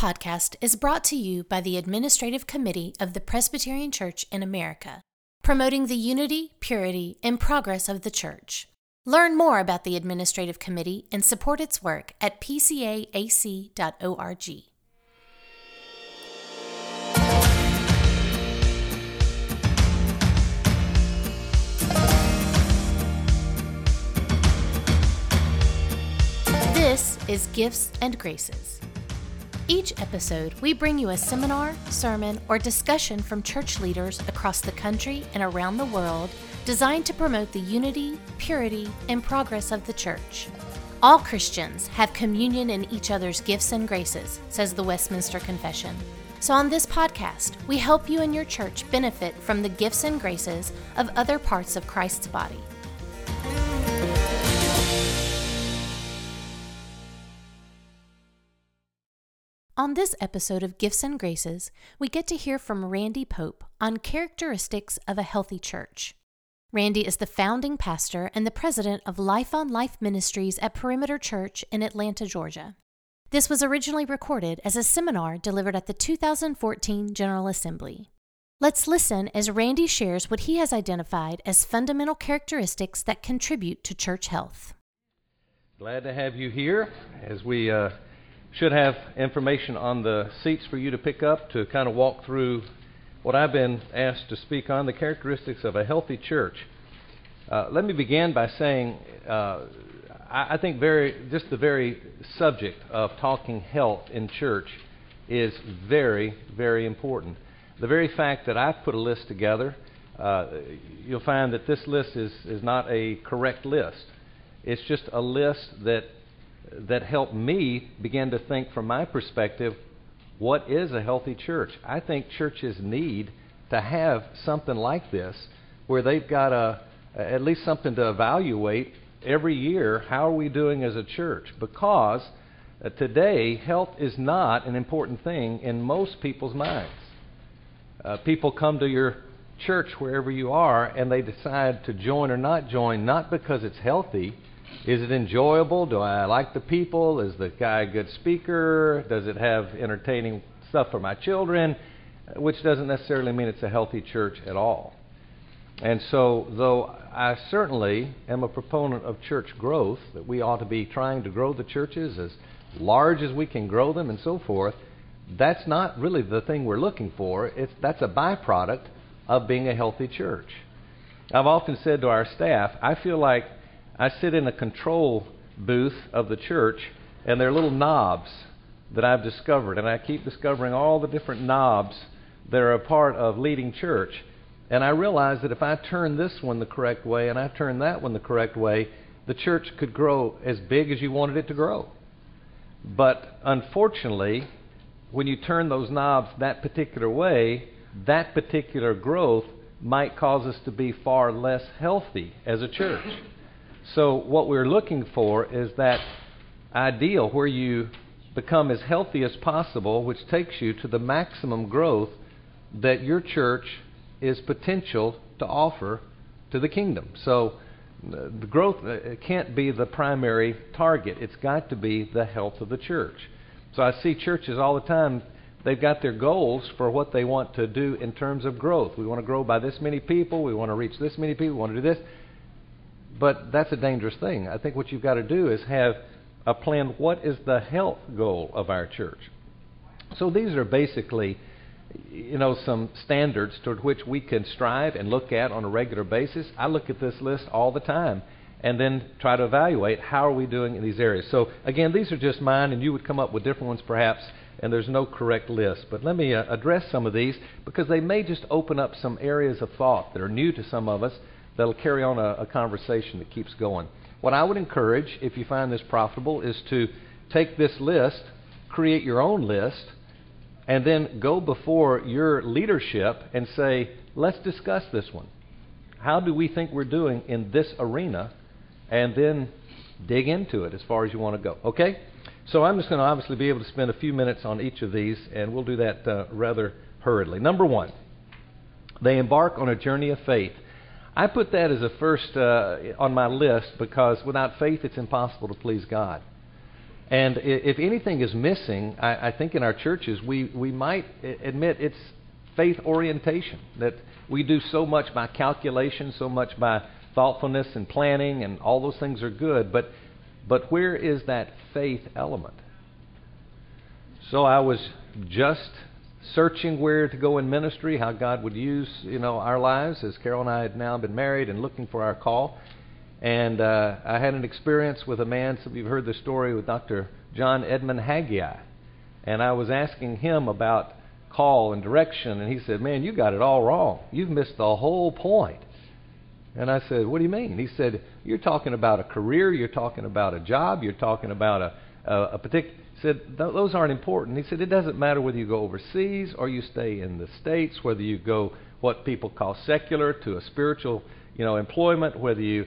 podcast is brought to you by the Administrative Committee of the Presbyterian Church in America, promoting the unity, purity, and progress of the Church. Learn more about the Administrative Committee and support its work at pcaac.org. This is Gifts and Graces. Each episode, we bring you a seminar, sermon, or discussion from church leaders across the country and around the world designed to promote the unity, purity, and progress of the church. All Christians have communion in each other's gifts and graces, says the Westminster Confession. So, on this podcast, we help you and your church benefit from the gifts and graces of other parts of Christ's body. On this episode of Gifts and Graces, we get to hear from Randy Pope on characteristics of a healthy church. Randy is the founding pastor and the president of Life on Life Ministries at Perimeter Church in Atlanta, Georgia. This was originally recorded as a seminar delivered at the 2014 General Assembly. Let's listen as Randy shares what he has identified as fundamental characteristics that contribute to church health. Glad to have you here as we uh, should have information on the seats for you to pick up to kind of walk through what I've been asked to speak on the characteristics of a healthy church. Uh, let me begin by saying uh, I, I, think very just the very subject of talking health in church is very very important. The very fact that I've put a list together, uh, you'll find that this list is is not a correct list. It's just a list that that helped me begin to think from my perspective what is a healthy church. I think churches need to have something like this where they've got a, at least something to evaluate every year how are we doing as a church because uh, today health is not an important thing in most people's minds. Uh, people come to your church wherever you are and they decide to join or not join not because it's healthy is it enjoyable? Do I like the people? Is the guy a good speaker? Does it have entertaining stuff for my children? Which doesn't necessarily mean it's a healthy church at all. And so, though I certainly am a proponent of church growth, that we ought to be trying to grow the churches as large as we can grow them and so forth, that's not really the thing we're looking for. It's, that's a byproduct of being a healthy church. I've often said to our staff, I feel like I sit in a control booth of the church, and there are little knobs that I've discovered, and I keep discovering all the different knobs that are a part of leading church. And I realize that if I turn this one the correct way and I turn that one the correct way, the church could grow as big as you wanted it to grow. But unfortunately, when you turn those knobs that particular way, that particular growth might cause us to be far less healthy as a church. So, what we're looking for is that ideal where you become as healthy as possible, which takes you to the maximum growth that your church is potential to offer to the kingdom. So, the growth uh, can't be the primary target. It's got to be the health of the church. So I see churches all the time, they've got their goals for what they want to do in terms of growth. We want to grow by this many people, we want to reach this many people, we want to do this. But that's a dangerous thing. I think what you've got to do is have a plan. What is the health goal of our church? So these are basically, you know, some standards toward which we can strive and look at on a regular basis. I look at this list all the time and then try to evaluate how are we doing in these areas. So again, these are just mine, and you would come up with different ones perhaps. And there's no correct list, but let me uh, address some of these because they may just open up some areas of thought that are new to some of us that'll carry on a, a conversation that keeps going. What I would encourage, if you find this profitable, is to take this list, create your own list, and then go before your leadership and say, let's discuss this one. How do we think we're doing in this arena? And then dig into it as far as you want to go. Okay? So I'm just going to obviously be able to spend a few minutes on each of these, and we'll do that uh, rather hurriedly. Number one, they embark on a journey of faith. I put that as a first uh, on my list because without faith, it's impossible to please God. And if anything is missing, I, I think in our churches, we, we might admit it's faith orientation. That we do so much by calculation, so much by thoughtfulness and planning, and all those things are good. But, but where is that faith element? So I was just searching where to go in ministry, how God would use you know our lives, as Carol and I had now been married and looking for our call. And uh, I had an experience with a man. Some of you have heard the story with Dr. John Edmund Haggai, and I was asking him about call and direction, and he said, "Man, you got it all wrong. You've missed the whole point." And I said, "What do you mean?" He said, "You're talking about a career. You're talking about a job. You're talking about a a, a particular." Said those aren't important. He said it doesn't matter whether you go overseas or you stay in the states, whether you go what people call secular to a spiritual, you know, employment, whether you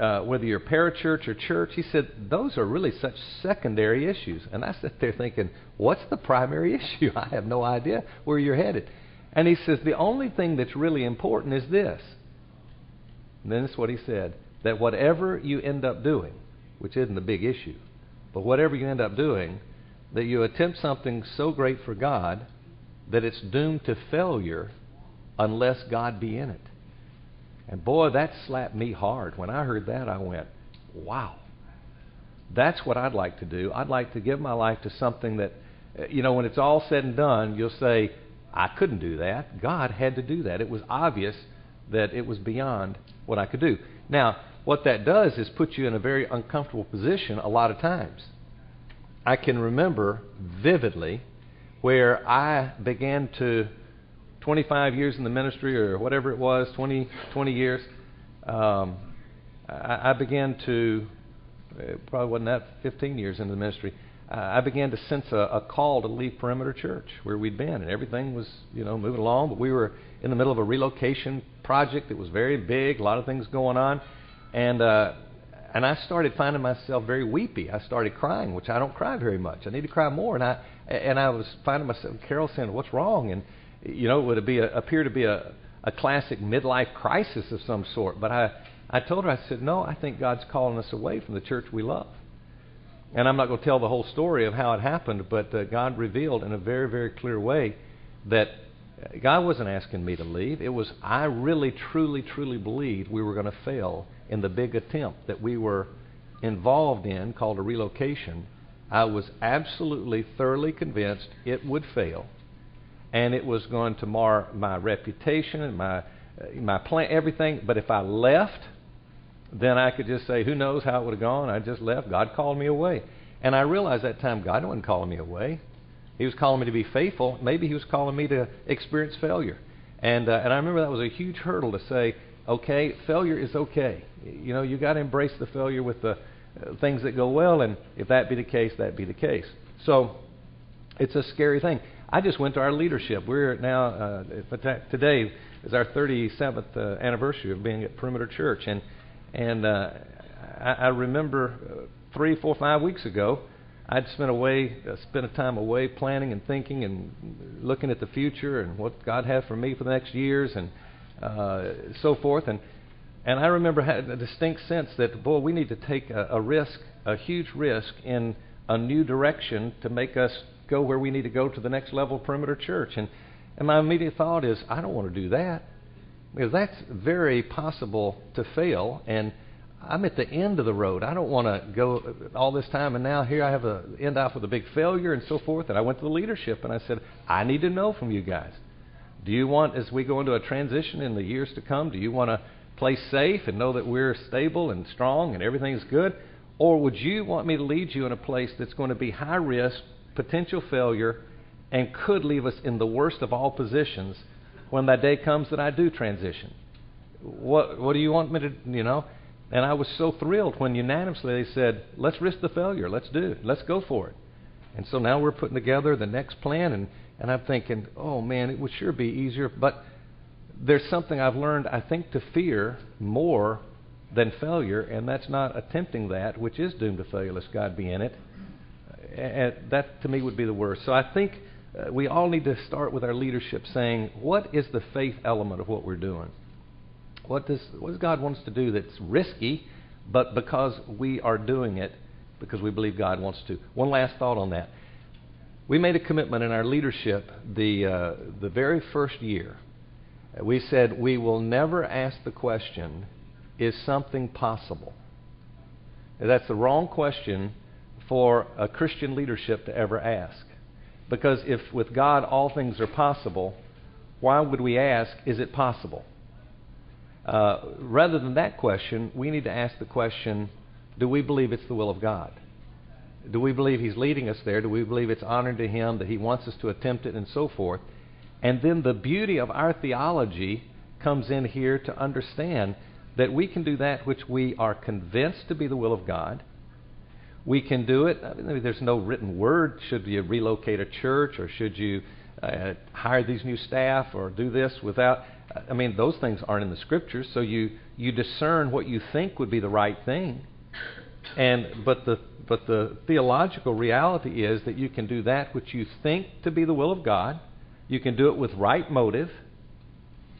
uh, whether you're parachurch or church, he said those are really such secondary issues. And I sat there thinking, what's the primary issue? I have no idea where you're headed. And he says the only thing that's really important is this. And then it's what he said that whatever you end up doing, which isn't a big issue, but whatever you end up doing, that you attempt something so great for God that it's doomed to failure unless God be in it. And boy, that slapped me hard. When I heard that, I went, wow. That's what I'd like to do. I'd like to give my life to something that, eh, you know, when it's all said and done, you'll say, I couldn't do that. God had to do that. It was obvious that it was beyond what I could do. Now, what that does is put you in a very uncomfortable position a lot of times. I can remember vividly where I began to 25 years in the ministry or whatever it was, 20, 20 years, um, I, I began to, probably wasn't that 15 years into the ministry, uh, I began to sense a, a call to leave Perimeter Church where we'd been, and everything was, you know, moving along. But we were in the middle of a relocation project that was very big, a lot of things going on, and uh, and I started finding myself very weepy. I started crying, which I don't cry very much. I need to cry more, and I and I was finding myself. Carol saying, "What's wrong?" and you know, would it be a, appear to be a, a classic midlife crisis of some sort? But I, I told her, I said, no, I think God's calling us away from the church we love. And I'm not going to tell the whole story of how it happened, but uh, God revealed in a very, very clear way that God wasn't asking me to leave. It was, I really, truly, truly believed we were going to fail in the big attempt that we were involved in called a relocation. I was absolutely, thoroughly convinced it would fail and it was going to mar my reputation and my uh, my plan, everything. But if I left, then I could just say, who knows how it would have gone? I just left. God called me away, and I realized that time God wasn't calling me away. He was calling me to be faithful. Maybe He was calling me to experience failure, and uh, and I remember that was a huge hurdle to say, okay, failure is okay. You know, you got to embrace the failure with the uh, things that go well, and if that be the case, that be the case. So it's a scary thing. I just went to our leadership. We're now uh, today is our 37th uh, anniversary of being at Perimeter Church, and and uh, I, I remember uh, three, four, five weeks ago, I'd spent away, uh, spent a time away planning and thinking and looking at the future and what God had for me for the next years and uh, so forth, and and I remember having a distinct sense that boy, we need to take a, a risk, a huge risk in a new direction to make us go where we need to go to the next level perimeter church. And, and my immediate thought is, I don't want to do that because that's very possible to fail. And I'm at the end of the road. I don't want to go all this time and now here I have a end off with a big failure and so forth. And I went to the leadership and I said, I need to know from you guys. Do you want, as we go into a transition in the years to come, do you want to play safe and know that we're stable and strong and everything's good? Or would you want me to lead you in a place that's going to be high risk, potential failure, and could leave us in the worst of all positions when that day comes that I do transition. What what do you want me to you know? And I was so thrilled when unanimously they said, "Let's risk the failure. Let's do it. Let's go for it." And so now we're putting together the next plan, and and I'm thinking, "Oh man, it would sure be easier." But there's something I've learned, I think, to fear more than failure, and that's not attempting that, which is doomed to failure, lest God be in it and that to me would be the worst. So I think uh, we all need to start with our leadership saying, what is the faith element of what we're doing? What does, what does God want us to do that's risky, but because we are doing it, because we believe God wants to. One last thought on that. We made a commitment in our leadership the, uh, the very first year. We said we will never ask the question, is something possible? That's the wrong question for a Christian leadership to ever ask. Because if with God all things are possible, why would we ask, is it possible? Uh, rather than that question, we need to ask the question, do we believe it's the will of God? Do we believe He's leading us there? Do we believe it's honor to Him, that He wants us to attempt it, and so forth? And then the beauty of our theology comes in here to understand that we can do that which we are convinced to be the will of God. We can do it. I mean, there's no written word. Should you relocate a church or should you uh, hire these new staff or do this without. I mean, those things aren't in the scriptures. So you, you discern what you think would be the right thing. And, but, the, but the theological reality is that you can do that which you think to be the will of God. You can do it with right motive.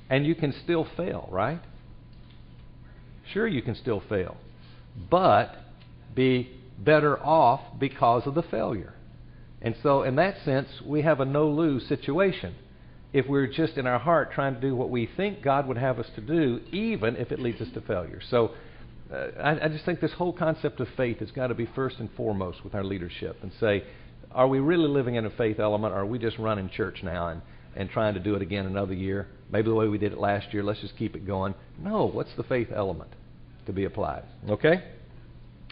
And you can still fail, right? Sure, you can still fail, but be better off because of the failure. And so, in that sense, we have a no lose situation. If we're just in our heart trying to do what we think God would have us to do, even if it leads us to failure. So, I, I just think this whole concept of faith has got to be first and foremost with our leadership and say, are we really living in a faith element, or are we just running church now and, and trying to do it again another year? Maybe the way we did it last year, let's just keep it going. No, what's the faith element to be applied? Okay?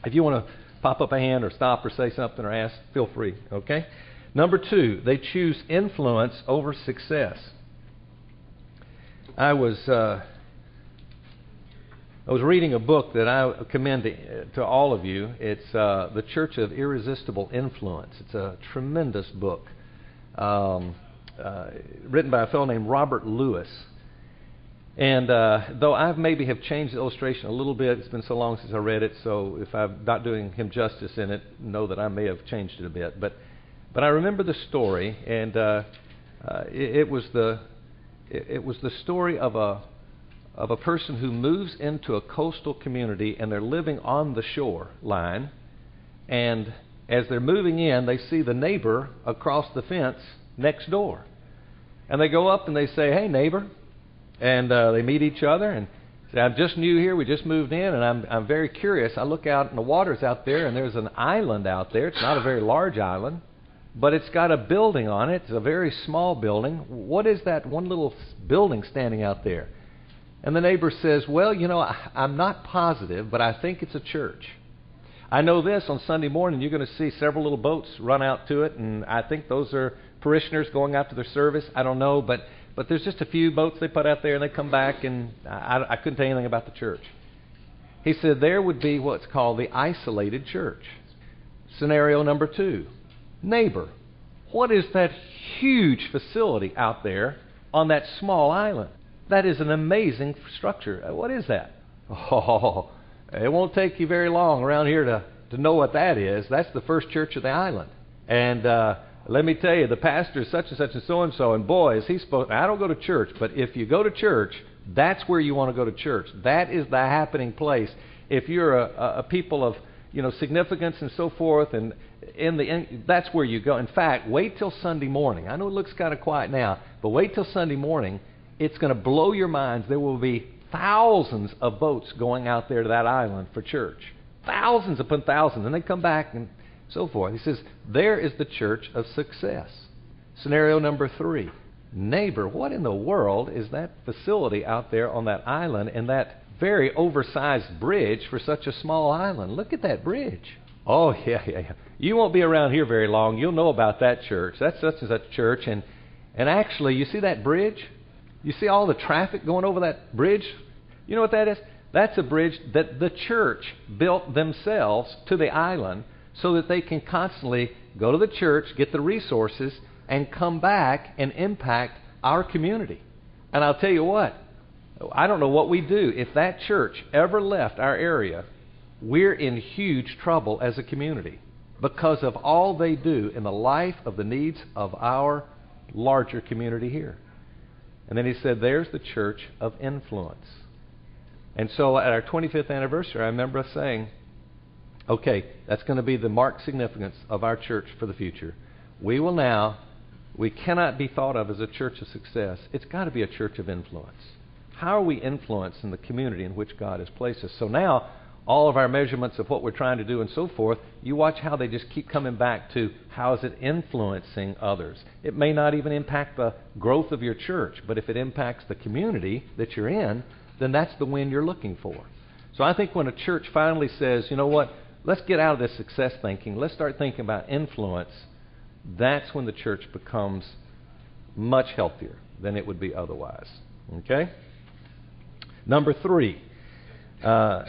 If you want to pop up a hand or stop or say something or ask, feel free. Okay? Number two, they choose influence over success. I was uh, I was reading a book that I commend to, all of you. It's uh, The Church of Irresistible Influence. It's a tremendous book um, uh, written by a fellow named Robert Lewis. And uh, though I maybe have changed the illustration a little bit, it's been so long since I read it, so if I'm not doing him justice in it, know that I may have changed it a bit. But, but I remember the story, and uh, uh, it, it, was the, it, it was the story of a of a person who moves into a coastal community and they're living on the shore line. And as they're moving in, they see the neighbor across the fence next door. And they go up and they say, Hey, neighbor. And uh, they meet each other and say, I'm just new here. We just moved in and I'm, I'm very curious. I look out and the water's out there and there's an island out there. It's not a very large island, but it's got a building on it. It's a very small building. What is that one little building standing out there? And the neighbor says, Well, you know, I, I'm not positive, but I think it's a church. I know this on Sunday morning, you're going to see several little boats run out to it, and I think those are parishioners going out to their service. I don't know, but, but there's just a few boats they put out there, and they come back, and I, I couldn't tell anything about the church. He said there would be what's called the isolated church. Scenario number two neighbor. What is that huge facility out there on that small island? That is an amazing structure. Uh, what is that? Oh, it won't take you very long around here to, to know what that is. That's the first church of the island. And uh, let me tell you, the pastor is such and such and so and so, and boy, is he supposed. I don't go to church, but if you go to church, that's where you want to go to church. That is the happening place. If you're a, a people of you know significance and so forth, and in the in, that's where you go. In fact, wait till Sunday morning. I know it looks kind of quiet now, but wait till Sunday morning it's going to blow your minds. There will be thousands of boats going out there to that island for church. Thousands upon thousands. And they come back and so forth. He says, There is the church of success. Scenario number three Neighbor, what in the world is that facility out there on that island and that very oversized bridge for such a small island? Look at that bridge. Oh, yeah, yeah, yeah. You won't be around here very long. You'll know about that church. That's such and such church. And, and actually, you see that bridge? You see all the traffic going over that bridge? You know what that is? That's a bridge that the church built themselves to the island so that they can constantly go to the church, get the resources, and come back and impact our community. And I'll tell you what, I don't know what we do. If that church ever left our area, we're in huge trouble as a community because of all they do in the life of the needs of our larger community here. And then he said, There's the church of influence. And so at our 25th anniversary, I remember us saying, Okay, that's going to be the marked significance of our church for the future. We will now, we cannot be thought of as a church of success. It's got to be a church of influence. How are we influencing the community in which God has placed us? So now, all of our measurements of what we're trying to do and so forth, you watch how they just keep coming back to how is it influencing others. It may not even impact the growth of your church, but if it impacts the community that you're in, then that's the win you're looking for. So I think when a church finally says, you know what, let's get out of this success thinking, let's start thinking about influence, that's when the church becomes much healthier than it would be otherwise. Okay? Number three. Uh,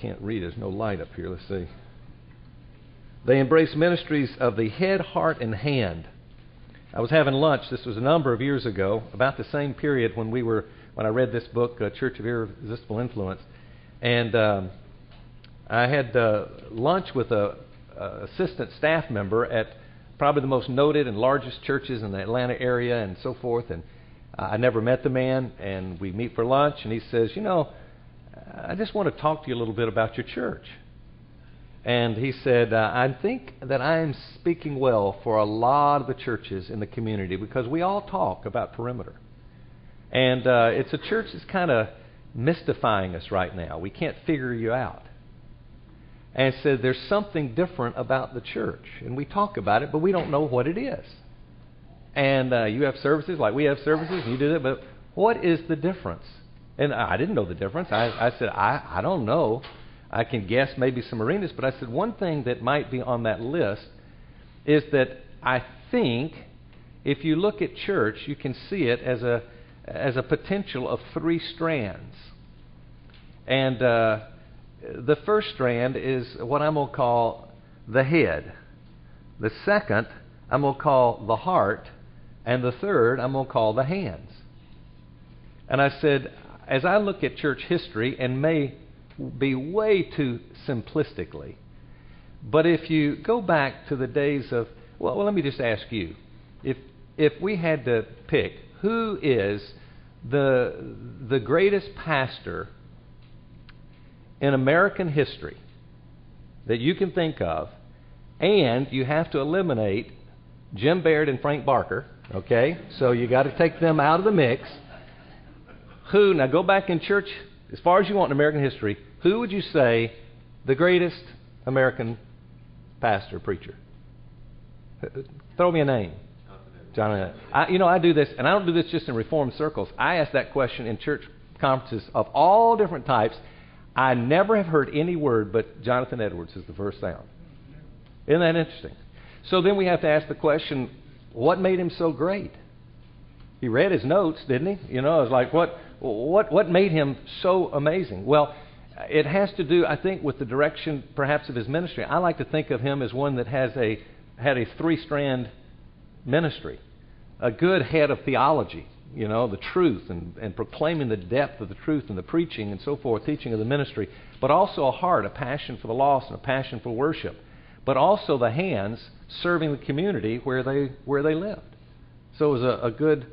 can't read. There's no light up here. Let's see. They embrace ministries of the head, heart, and hand. I was having lunch. This was a number of years ago, about the same period when we were when I read this book, uh, Church of Irresistible Influence, and um, I had uh, lunch with a, a assistant staff member at probably the most noted and largest churches in the Atlanta area, and so forth. And I never met the man, and we meet for lunch, and he says, "You know." I just want to talk to you a little bit about your church. And he said, uh, I think that I am speaking well for a lot of the churches in the community because we all talk about perimeter. And uh, it's a church that's kind of mystifying us right now. We can't figure you out. And said, There's something different about the church. And we talk about it, but we don't know what it is. And uh, you have services like we have services, and you do that, but what is the difference? And I didn't know the difference. I, I said, I, I don't know. I can guess maybe some arenas, but I said one thing that might be on that list is that I think if you look at church, you can see it as a as a potential of three strands. And uh, the first strand is what I'm going to call the head. The second, I'm going to call the heart. And the third, I'm going to call the hands. And I said, as I look at church history, and may be way too simplistically, but if you go back to the days of, well, well let me just ask you, if if we had to pick who is the the greatest pastor in American history that you can think of, and you have to eliminate Jim Baird and Frank Barker, okay? So you got to take them out of the mix who, now go back in church as far as you want in American history, who would you say the greatest American pastor, preacher? Throw me a name. John, I, you know, I do this, and I don't do this just in reformed circles. I ask that question in church conferences of all different types. I never have heard any word but Jonathan Edwards is the first sound. Isn't that interesting? So then we have to ask the question what made him so great? He read his notes, didn't he? You know, it's like, what, what, what made him so amazing? Well, it has to do, I think, with the direction perhaps of his ministry. I like to think of him as one that has a, had a three strand ministry. A good head of theology, you know, the truth and, and proclaiming the depth of the truth and the preaching and so forth, teaching of the ministry, but also a heart, a passion for the lost and a passion for worship, but also the hands serving the community where they, where they lived. So it was a, a good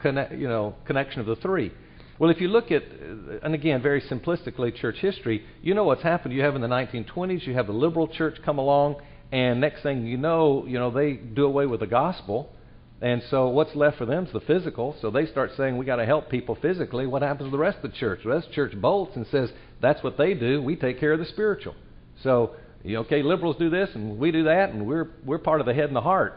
connect, you know, connection of the three. Well, if you look at, uh, and again, very simplistically, church history, you know what's happened. You have in the 1920s, you have the liberal church come along, and next thing you know, you know, they do away with the gospel. And so what's left for them is the physical. So they start saying we got to help people physically. What happens to the rest of the church? Of the church bolts and says that's what they do. We take care of the spiritual. So you okay, liberals do this and we do that, and we're we're part of the head and the heart.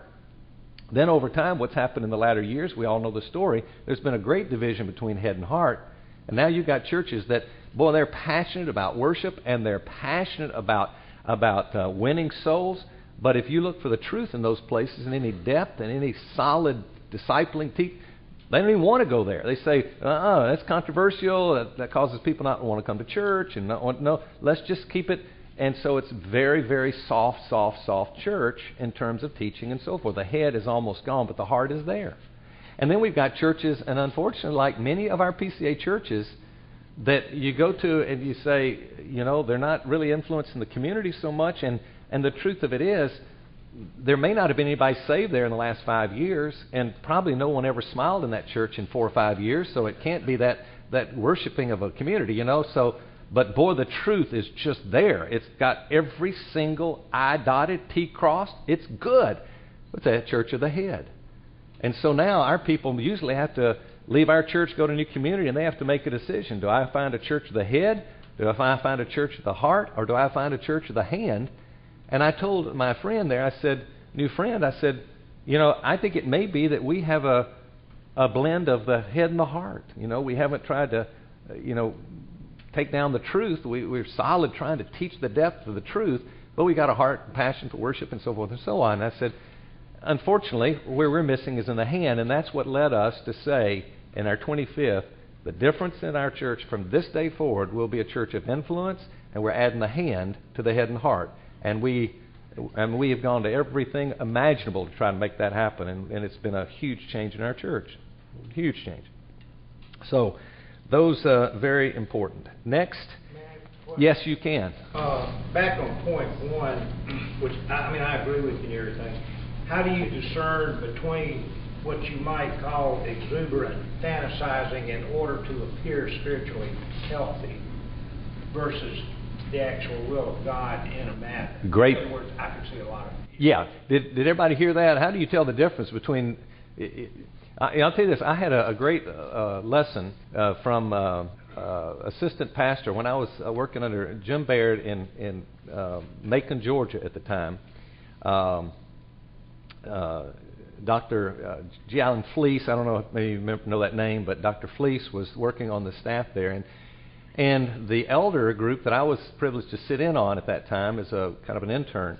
Then, over time, what's happened in the latter years, we all know the story. There's been a great division between head and heart. And now you've got churches that, boy, they're passionate about worship and they're passionate about, about uh, winning souls. But if you look for the truth in those places and any depth and any solid discipling teaching, they don't even want to go there. They say, uh uh-uh, that's controversial. That, that causes people not to want to come to church. And not want, no, let's just keep it and so it's very, very soft, soft, soft church in terms of teaching and so forth. The head is almost gone, but the heart is there. And then we've got churches, and unfortunately, like many of our PCA churches, that you go to and you say, you know, they're not really influencing the community so much. And, and the truth of it is, there may not have been anybody saved there in the last five years, and probably no one ever smiled in that church in four or five years, so it can't be that, that worshiping of a community, you know. So but boy, the truth is just there. It's got every single I dotted, T crossed. It's good. It's a church of the head. And so now our people usually have to leave our church, go to a new community, and they have to make a decision. Do I find a church of the head? Do I find a church of the heart? Or do I find a church of the hand? And I told my friend there, I said, new friend, I said, you know, I think it may be that we have a, a blend of the head and the heart. You know, we haven't tried to, uh, you know, take down the truth. We, we're solid trying to teach the depth of the truth, but we got a heart and passion for worship and so forth and so on. And I said, unfortunately, where we're missing is in the hand, and that's what led us to say in our 25th, the difference in our church from this day forward will be a church of influence, and we're adding the hand to the head and heart. And we and we have gone to everything imaginable to try to make that happen, and, and it's been a huge change in our church. Huge change. So, those uh, very important. Next. Yes, you can. Uh, back on point one, which I, I mean I agree with you and everything. How do you discern between what you might call exuberant fantasizing in order to appear spiritually healthy versus the actual will of God in a matter. Great. In other words, I can see a lot of. Yeah. Did Did everybody hear that? How do you tell the difference between? I, will tell you this. I had a, a great uh, lesson uh, from uh, uh, assistant pastor when I was uh, working under Jim Baird in in uh, Macon, Georgia at the time. Um, Dr. Uh, G. Allen Fleece, I don't know if maybe you know that name, but Dr. Fleece was working on the staff there. And, and the elder group that I was privileged to sit in on at that time as a kind of an intern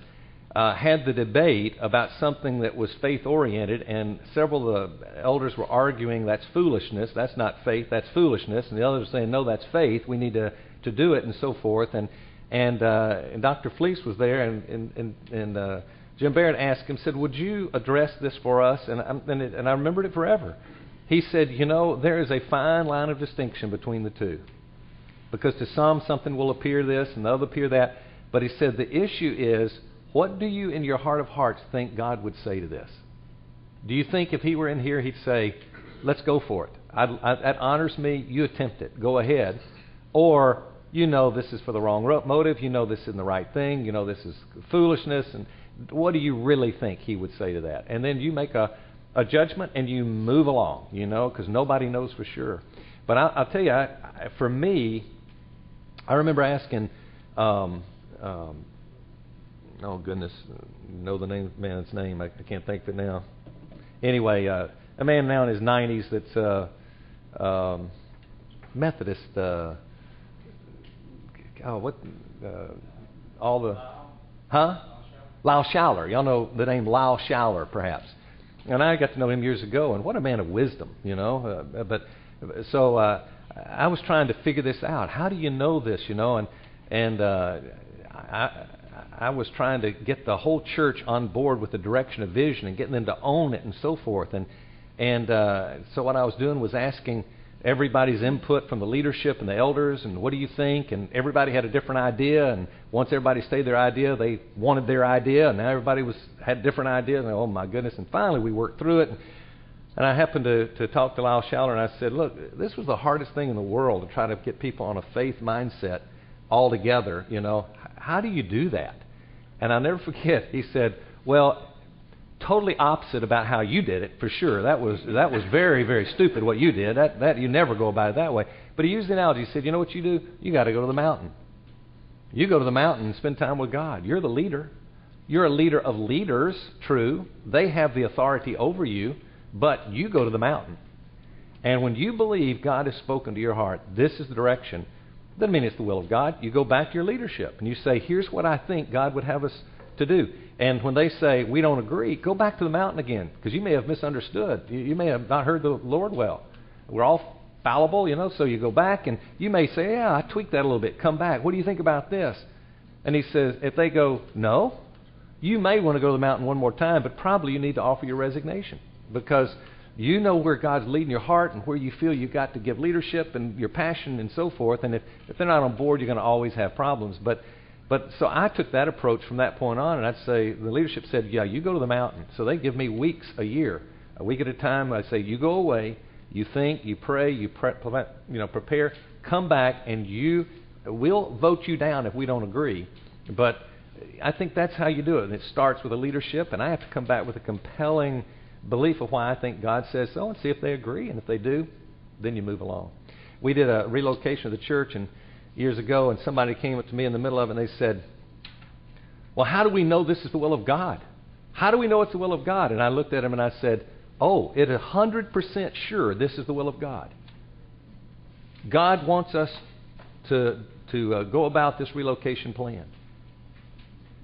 uh, had the debate about something that was faith oriented, and several of the elders were arguing that's foolishness, that's not faith, that's foolishness, and the others were saying no, that's faith, we need to, to do it, and so forth. And and, uh, and Dr. Fleece was there, and and and, uh, Jim Baird asked him, said, Would you address this for us? And, and, it, and I remembered it forever. He said, You know, there is a fine line of distinction between the two. Because to some, something will appear this and the other appear that. But he said, The issue is, what do you in your heart of hearts think God would say to this? Do you think if he were in here, he'd say, Let's go for it? I, I, that honors me. You attempt it. Go ahead. Or, you know this is for the wrong motive. You know this isn't the right thing. You know this is foolishness. And what do you really think he would say to that? And then you make a, a judgment and you move along, you know, because nobody knows for sure. But I, will tell you, I, I, for me, I remember asking, um, um, oh goodness, know the name man's name? I, I can't think of it now. Anyway, uh, a man now in his 90s that's uh, um, Methodist. Uh, oh, what? Uh, all the, huh? Lyle Schaller. Y'all know the name Lyle Schaller, perhaps. And I got to know him years ago, and what a man of wisdom, you know. Uh, but so uh, I was trying to figure this out. How do you know this, you know? And and uh, I I was trying to get the whole church on board with the direction of vision and getting them to own it and so forth. And and uh, so what I was doing was asking everybody's input from the leadership and the elders and what do you think? And everybody had a different idea. And once everybody stayed their idea they wanted their idea. And now everybody was had different ideas. And oh my goodness. And finally we worked through it. And and I happened to, to talk to Lyle Schaller and I said look this was the hardest thing in the world to try to get people on a faith mindset all together you know. How do you do that and I'll never forget he said well totally opposite about how you did it for sure. That was that was very very stupid what you did. That that you never go about it that way. But he used the analogy. He said, "You know what you do? You got to go to the mountain. You go to the mountain and spend time with God. You're the leader. You're a leader of leaders. True, they have the authority over you, but you go to the mountain. And when you believe God has spoken to your heart, this is the direction. Doesn't mean it's the will of God. You go back to your leadership and you say, "Here's what I think God would have us to do." And when they say, we don't agree, go back to the mountain again, because you may have misunderstood. You, you, may have not heard the Lord well. We're all fallible, you know, so you go back and you may say, yeah, I tweaked that a little bit. Come back. What do you think about this? And he says, if they go, no, you may want to go to the mountain one more time, but probably you need to offer your resignation because you know where God's leading your heart and where you feel you've got to give leadership and your passion and so forth. And if, if they're not on board, you're going to always have problems. But but so I took that approach from that point on, and I'd say the leadership said, "Yeah, you go to the mountain." So they give me weeks a year, a week at a time. I say, "You go away, you think, you pray, you pre- you know prepare, come back, and you we'll vote you down if we don't agree. But I think that's how you do it. And it starts with a leadership, and I have to come back with a compelling belief of why I think God says so and see if they agree. And if they do, then you move along. We did a relocation of the church and years ago, and somebody came up to me in the middle of it and they said, Well, how do we know this is the will of God? How do we know it's the will of God? And I looked at him and I said, Oh, it's a 100% sure this is the will of God. God wants us to, to uh, go about this relocation plan.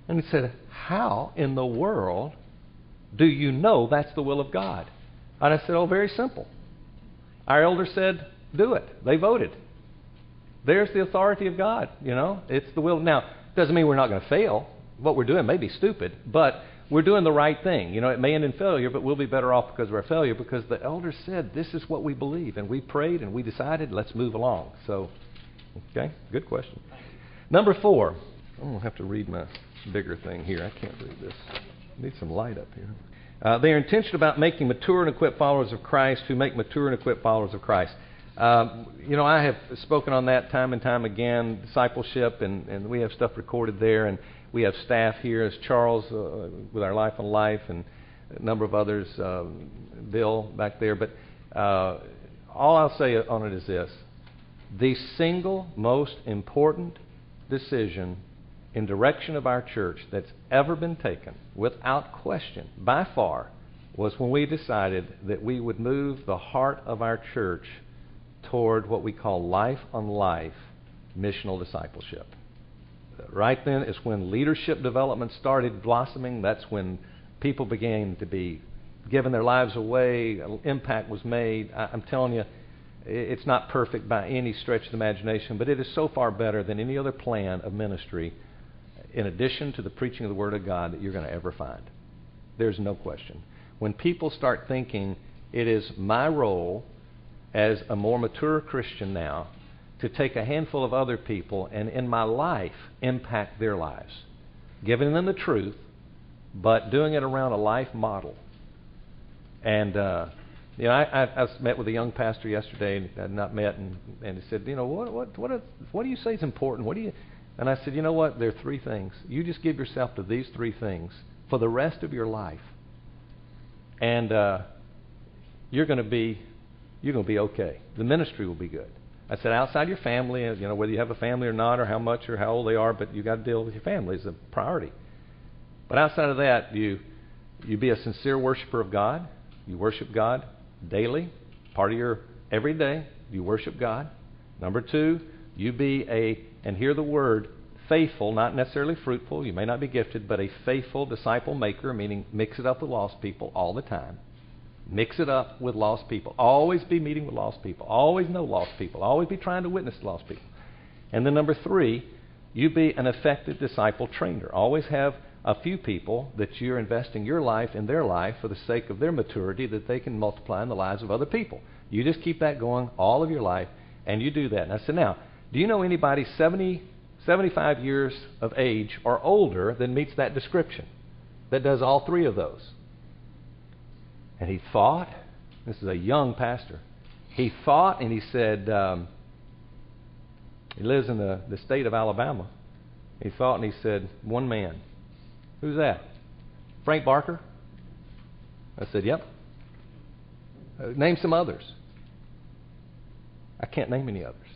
And he said, How in the world do you know that's the will of God? And I said, Oh, very simple. Our elder said, Do it. They voted. There's the authority of God, you know. It's the will. Now, doesn't mean we're not going to fail. What we're doing may be stupid, but we're doing the right thing. You know, it may end in failure, but we'll be better off because of our failure because the elders said this is what we believe, and we prayed and we decided let's move along. So, okay, good question. Number four, I'm gonna have to read my bigger thing here. I can't read this. Need some light up here. Uh, they are intentional about making mature and equipped followers of Christ who make mature and equipped followers of Christ. Um, you know, I have spoken on that time and time again, discipleship, and, and we have stuff recorded there, and we have staff here, as Charles uh, with our Life on Life, and a number of others, uh, Bill back there. But uh, all I'll say on it is this the single most important decision in direction of our church that's ever been taken, without question, by far, was when we decided that we would move the heart of our church toward what we call life on life missional discipleship. Right then is when leadership development started blossoming. That's when people began to be given their lives away, impact was made. I, am telling you, it's not perfect by any stretch of the imagination, but it is so far better than any other plan of ministry, in addition to the preaching of the Word of God, that you're going to ever find. There's no question. When people start thinking it is my role as a more mature Christian now to take a handful of other people and in my life impact their lives, giving them the truth, but doing it around a life model. And uh, you know, I, I, I met with a young pastor yesterday, and I'd not met, and, and he said, you know, what what what what do you say is important? What do you? And I said, you know what? There are three things. You just give yourself to these three things for the rest of your life, and uh, you're going to be you're going to be okay. The ministry will be good. I said, outside your family, you know, whether you have a family or not, or how much or how old they are, but you got to deal with your family is a priority. But outside of that, you you be a sincere worshiper of God. You worship God daily, part of your every day. You worship God. Number two, you be a and hear the word faithful, not necessarily fruitful. You may not be gifted, but a faithful disciple maker, meaning mix it up with lost people all the time. Mix it up with lost people. Always be meeting with lost people. Always know lost people. Always be trying to witness lost people. And then number three, you be an effective disciple trainer. Always have a few people that you're investing your life in their life for the sake of their maturity that they can multiply in the lives of other people. You just keep that going all of your life, and you do that. And I said, now, do you know anybody 70, 75 years of age or older that meets that description, that does all three of those? And he thought, this is a young pastor, he thought and he said, um, he lives in the, the state of Alabama. He thought and he said, one man. Who's that? Frank Barker? I said, yep. Uh, name some others. I can't name any others.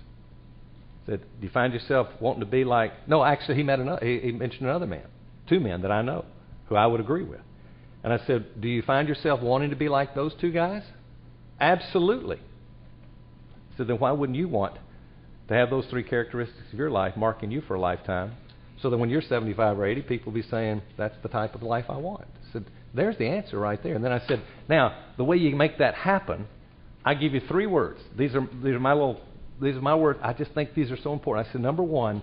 Do you find yourself wanting to be like? No, actually, he met another. He, mentioned another man, two men that I know, who I would agree with. And I said, Do you find yourself wanting to be like those two guys? Absolutely. Said, Then why wouldn't you want to have those three characteristics of your life marking you for a lifetime so that when you're 75 or 80, people will be saying, That's the type of life I want? I said, There's the answer right there. And then I said, Now, the way you make that happen, I give you three words. These are, these are my little, these are my words. I just think these are so important. I said, Number one,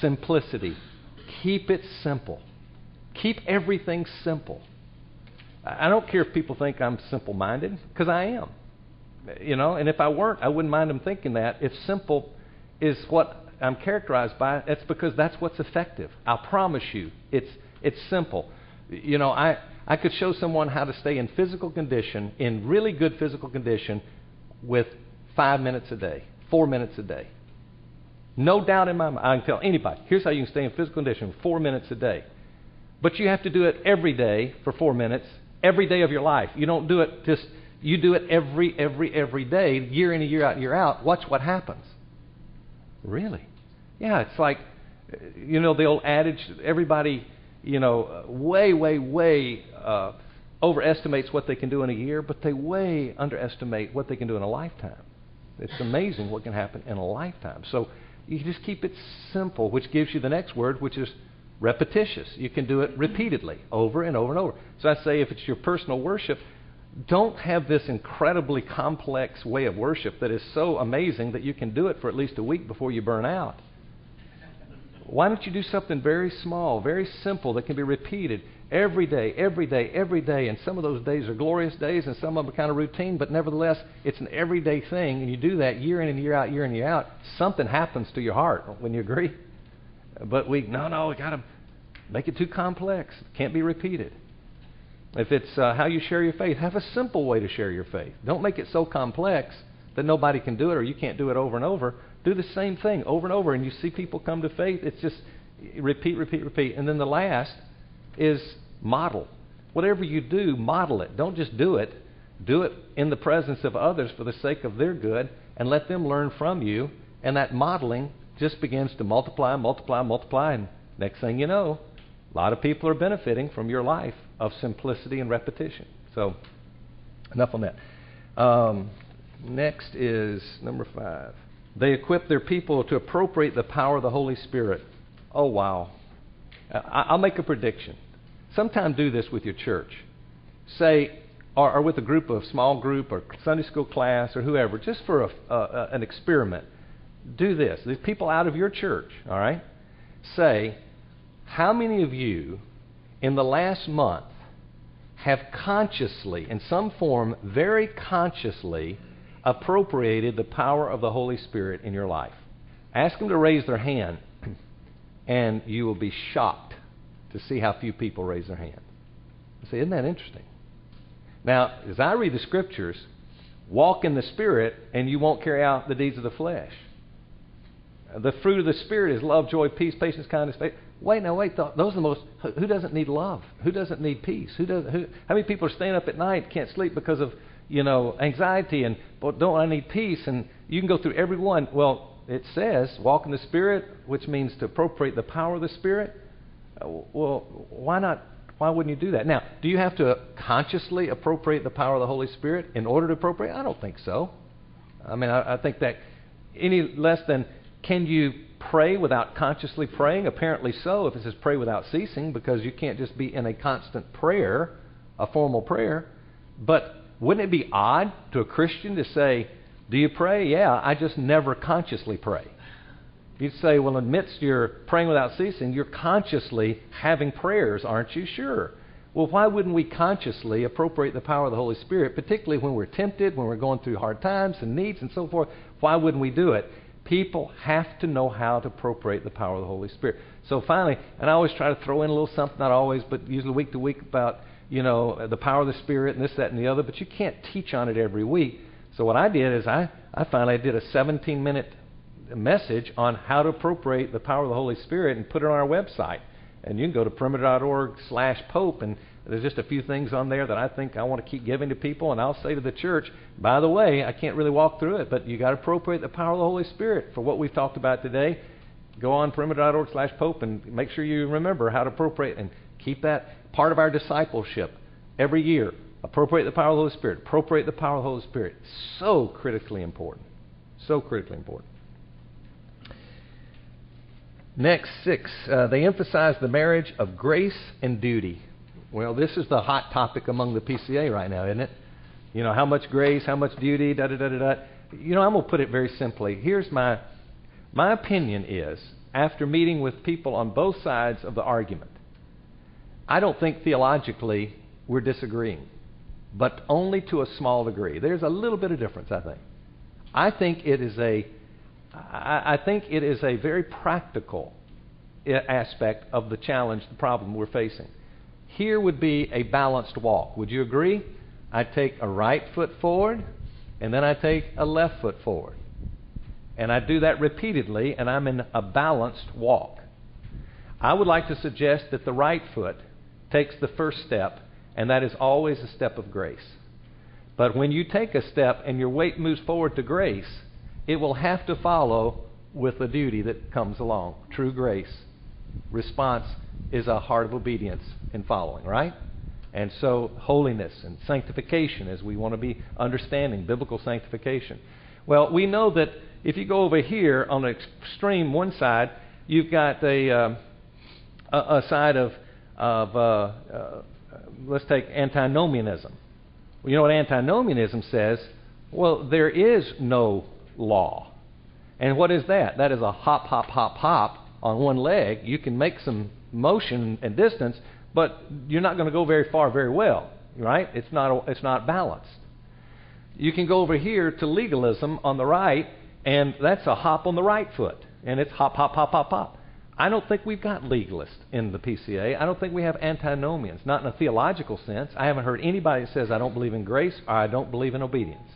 simplicity. Keep it simple. Keep everything simple. I don't care if people think I'm simple minded, because I am. You know, and if I weren't, I wouldn't mind them thinking that. If simple is what I'm characterized by, it's because that's what's effective. I'll promise you, it's, it's simple. You know, I, I could show someone how to stay in physical condition, in really good physical condition, with five minutes a day, four minutes a day. No doubt in my mind. I can tell anybody. Here's how you can stay in physical condition four minutes a day. But you have to do it every day for four minutes, every day of your life. You don't do it just, you do it every, every, every day, year in and year out, year out. Watch what happens. Really? Yeah, it's like, you know, the old adage everybody, you know, way, way, way uh, overestimates what they can do in a year, but they way underestimate what they can do in a lifetime. It's amazing what can happen in a lifetime. So you just keep it simple, which gives you the next word, which is repetitious. You can do it repeatedly, over and over and over. So I say if it's your personal worship, don't have this incredibly complex way of worship that is so amazing that you can do it for at least a week before you burn out. Why don't you do something very small, very simple that can be repeated every day, every day, every day? And some of those days are glorious days, and some of them are kind of routine, but nevertheless, it's an everyday thing. And you do that year in and year out, year in and year out. Something happens to your heart. When you agree? But we, no, no, we got to make it too complex. Can't be repeated. If it's uh, how you share your faith, have a simple way to share your faith. Don't make it so complex that nobody can do it or you can't do it over and over. Do the same thing over and over, and you see people come to faith. It's just repeat, repeat, repeat. And then the last is model. Whatever you do, model it. Don't just do it. Do it in the presence of others for the sake of their good, and let them learn from you. And that modeling just begins to multiply, multiply, multiply. And next thing you know, a lot of people are benefiting from your life of simplicity and repetition. So, enough on that. Um, next is number five. They equip their people to appropriate the power of the Holy Spirit. Oh, wow. I'll make a prediction. Sometime do this with your church. Say, or, or with a group of small group or Sunday school class or whoever, just for a, an experiment. Do this. These people out of your church, all right? Say, how many of you in the last month have consciously, in some form, very consciously, appropriated the power of the Holy Spirit in your life? Ask them to raise their hand, and you will be shocked to see how few people raise their hand. I say, isn't that interesting? Now, as I read the scriptures, walk in the Spirit, and you won't carry out the deeds of the flesh. The fruit of the Spirit is love, joy, peace, patience, kindness, faith. Wait, now, wait. Those are the most. Who doesn't need love? Who doesn't need peace? Who does? Who? How many people are staying up at night can't sleep because of you know anxiety and well, don't I need peace? And you can go through every one. Well, it says walk in the Spirit, which means to appropriate the power of the Spirit. Well, why not? Why wouldn't you do that? Now, do you have to consciously appropriate the power of the Holy Spirit in order to appropriate? I don't think so. I mean, I, I think that any less than can you pray without consciously praying? Apparently so, if it says pray without ceasing, because you can't just be in a constant prayer, a formal prayer. But wouldn't it be odd to a Christian to say, Do you pray? Yeah, I just never consciously pray. You'd say, Well, amidst your praying without ceasing, you're consciously having prayers, aren't you? Sure. Well, why wouldn't we consciously appropriate the power of the Holy Spirit, particularly when we're tempted, when we're going through hard times and needs and so forth? Why wouldn't we do it? People have to know how to appropriate the power of the Holy Spirit. So finally, and I always try to throw in a little something, not always, but usually week to week about, you know, the power of the Spirit and this, that, and the other, but you can't teach on it every week. So what I did is I, I finally did a 17 minute message on how to appropriate the power of the Holy Spirit and put it on our website. And you can go to perimeter.org slash pope and there's just a few things on there that I think I want to keep giving to people, and I'll say to the church, by the way, I can't really walk through it, but you got to appropriate the power of the Holy Spirit for what we've talked about today. Go on perimeter.org slash pope and make sure you remember how to appropriate and keep that part of our discipleship every year. Appropriate the power of the Holy Spirit. Appropriate the power of the Holy Spirit. So critically important. So critically important. Next, six, uh, they emphasize the marriage of grace and duty. Well, this is the hot topic among the PCA right now, isn't it? You know, how much grace, how much duty, da da da da da. You know, I'm going to put it very simply. Here's my my opinion is after meeting with people on both sides of the argument, I don't think theologically we're disagreeing, but only to a small degree. There's a little bit of difference, I think. I think it is a I, think it is a very practical eh, aspect of the challenge, the problem we're facing. Here would be a balanced walk. Would you agree? I take a right foot forward, and then I take a left foot forward. And I do that repeatedly, and I'm in a balanced walk. I would like to suggest that the right foot takes the first step, and that is always a step of grace. But when you take a step and your weight moves forward to grace, it will have to follow with the duty that comes along true grace. Response is a heart of obedience in following, right? And so, holiness and sanctification, as we want to be understanding biblical sanctification. Well, we know that if you go over here on the extreme one side, you've got a, uh, a, a, side of, of uh, uh, let's take antinomianism. Well, you know what antinomianism says? Well, there is no law. And what is that? That is a hop, hop, hop, hop on one leg. You can make some motion and distance, but you're not going to go very far very well, right? It's not, it's not balanced. You can go over here to legalism on the right, and that's a hop on the right foot, and it's hop, hop, hop, hop, hop. I don't think we've got legalists in the PCA. I don't think we have antinomians, not in a theological sense. I haven't heard anybody that says I don't believe in grace or I don't believe in obedience.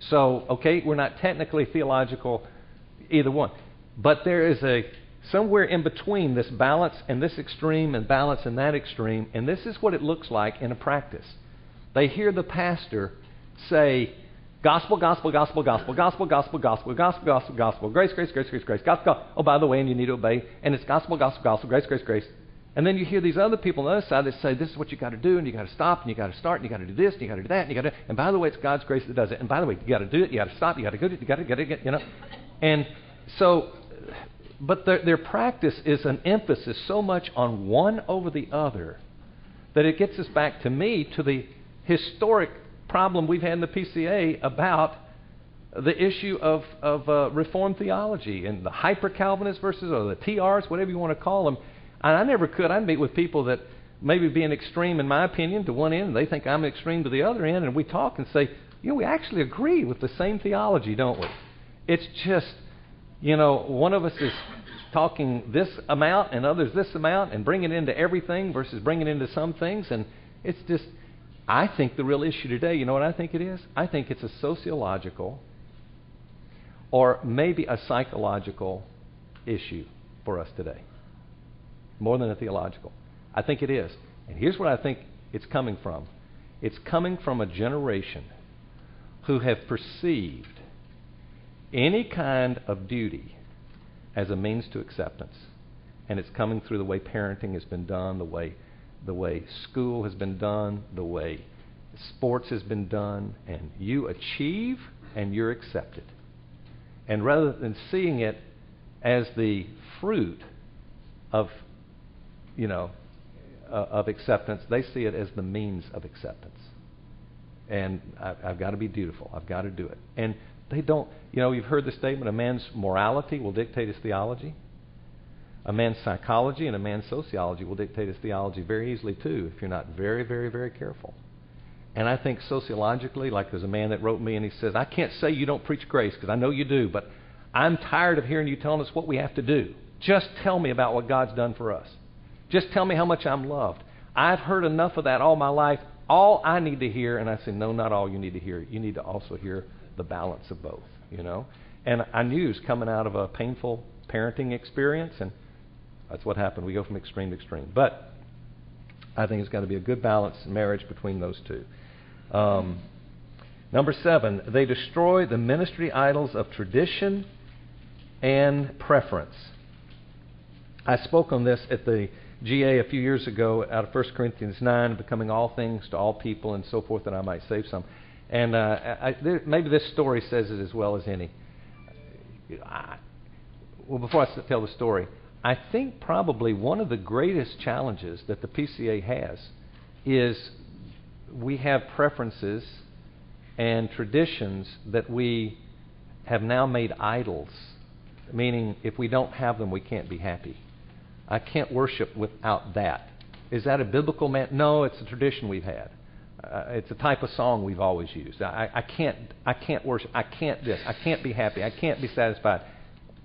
So, okay, we're not technically theological either one. But there is a somewhere in between this balance and this extreme and balance and that extreme, and this is what it looks like in a practice. They hear the pastor say, Gospel, gospel, gospel, gospel, gospel, gospel, gospel, gospel, gospel, gospel, grace, grace, grace, grace, grace, gospel. Oh, by the way, and you need to obey, and it's gospel, gospel, gospel, grace, grace, grace. And then you hear these other people on the other side that say, This is what you got to do, and you got to stop, and you got to start, and you got to do this, and you got to do that, and you got to. And by the way, it's God's grace that does it. And by the way, you got to do it, you got to stop, you got to go, you got to, get, it, you know. And so, but their, their practice is an emphasis so much on one over the other that it gets us back to me to the historic problem we've had in the PCA about the issue of, of uh, Reformed theology and the hyper Calvinist versus or the TRs, whatever you want to call them. And I never could. I'd meet with people that maybe be an extreme, in my opinion, to one end, and they think I'm extreme to the other end, and we talk and say, you know, we actually agree with the same theology, don't we? It's just you know, one of us is talking this amount and others this amount and bringing it into everything versus bringing it into some things. And it's just, I think the real issue today, you know what I think it is? I think it's a sociological or maybe a psychological issue for us today, more than a theological. I think it is. And here's what I think it's coming from it's coming from a generation who have perceived any kind of duty as a means to acceptance. And it's coming through the way parenting has been done, the way, the way school has been done, the way sports has been done, and you achieve and you're accepted. And rather than seeing it as the fruit of, you know, uh, of acceptance, they see it as the means of acceptance. And I, I've got to be dutiful. I've got to do it. And they don't, you know, you've heard the statement a man's morality will dictate his theology. A man's psychology and a man's sociology will dictate his theology very easily, too, if you're not very, very, very careful. And I think sociologically, like there's a man that wrote me and he says, I can't say you don't preach grace because I know you do, but I'm tired of hearing you telling us what we have to do. Just tell me about what God's done for us. Just tell me how much I'm loved. I've heard enough of that all my life. All I need to hear, and I say, no, not all you need to hear. You need to also hear the balance of both, you know. And I knew he was coming out of a painful parenting experience, and that's what happened. We go from extreme to extreme. But I think it's got to be a good balance in marriage between those two. Um, number seven, they destroy the ministry idols of tradition and preference. I spoke on this at the GA a few years ago out of 1 Corinthians 9, becoming all things to all people and so forth, that I might save some. And uh, I, there, maybe this story says it as well as any. I, well, before I tell the story, I think probably one of the greatest challenges that the PCA has is we have preferences and traditions that we have now made idols, meaning if we don't have them, we can't be happy. I can't worship without that. Is that a biblical man? No, it's a tradition we've had. Uh, it's a type of song we've always used. I, I can't, I can't worship. I can't this. I can't be happy. I can't be satisfied.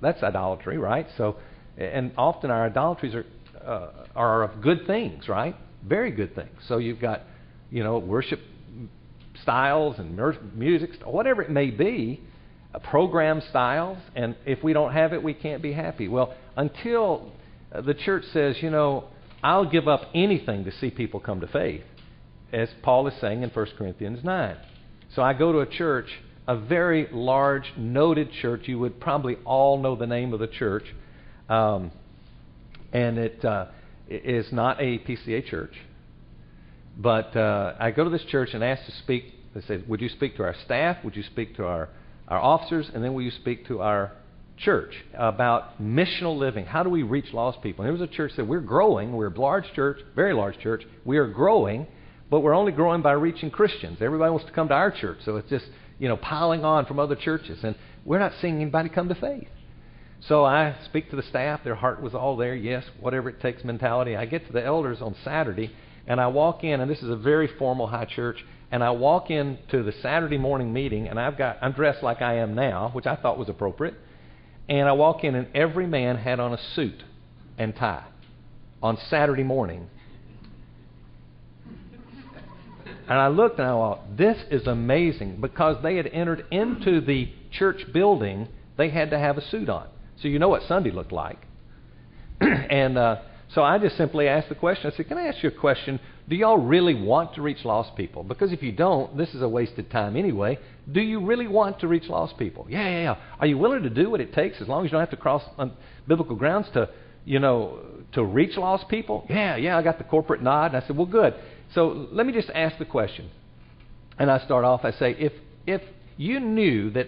That's idolatry, right? So, and often our idolatries are uh, are of good things, right? Very good things. So you've got, you know, worship styles and music, whatever it may be. uh, program styles, and if we don't have it, we can't be happy. Well, until the church says, you know, I'll give up anything to see people come to faith, as Paul is saying in 1 Corinthians 9. So I go to a church, a very large, noted church. You would probably all know the name of the church. Um, and it uh, is not a PCA church. But uh, I go to this church and ask to speak. They say, Would you speak to our staff? Would you speak to our, our officers? And then will you speak to our church about missional living? How do we reach lost people? And there was a church that we're growing. We're a large church, very large church. We are growing, but we're only growing by reaching Christians. Everybody wants to come to our church, so it's just you know piling on from other churches, and we're not seeing anybody come to faith. So I speak to the staff. Their heart was all there. Yes, whatever it takes mentality. I get to the elders on Saturday, and I walk in, and this is a very formal high church. And I walk into the Saturday morning meeting, and I've got I'm dressed like I am now, which I thought was appropriate. And I walk in, and every man had on a suit and tie on Saturday morning. And I looked and I thought, this is amazing because they had entered into the church building, they had to have a suit on. So you know what Sunday looked like. and uh, so I just simply asked the question. I said, Can I ask you a question? Do y'all really want to reach lost people? Because if you don't, this is a wasted time anyway. Do you really want to reach lost people? Yeah, yeah, yeah. Are you willing to do what it takes as long as you don't have to cross um, biblical grounds to, you know, to reach lost people? Yeah, yeah. I got the corporate nod. And I said, Well, good. So let me just ask the question. And I start off, I say, if, if you knew that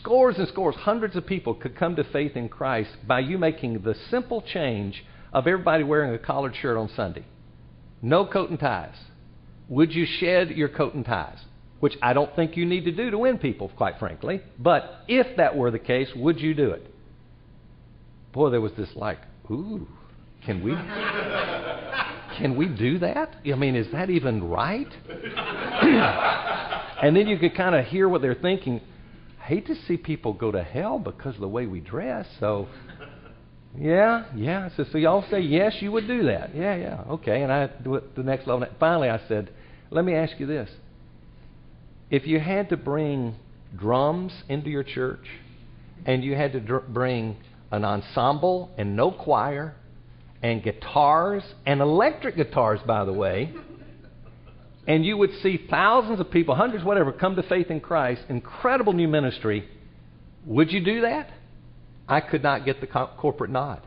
scores and scores, hundreds of people could come to faith in Christ by you making the simple change of everybody wearing a collared shirt on Sunday. No coat and ties. Would you shed your coat and ties? Which I don't think you need to do to win people, quite frankly. But if that were the case, would you do it? Boy, there was this like, ooh, can we can we do that? I mean, is that even right? and then you could kind of hear what they're thinking hate to see people go to hell because of the way we dress. So, yeah, yeah. So, so y'all say yes, you would do that. Yeah, yeah. Okay. And I do it the next level. Finally, I said, let me ask you this: If you had to bring drums into your church, and you had to dr- bring an ensemble and no choir, and guitars and electric guitars, by the way and you would see thousands of people, hundreds, whatever, come to faith in Christ, incredible new ministry, would you do that? I could not get the co- corporate nod.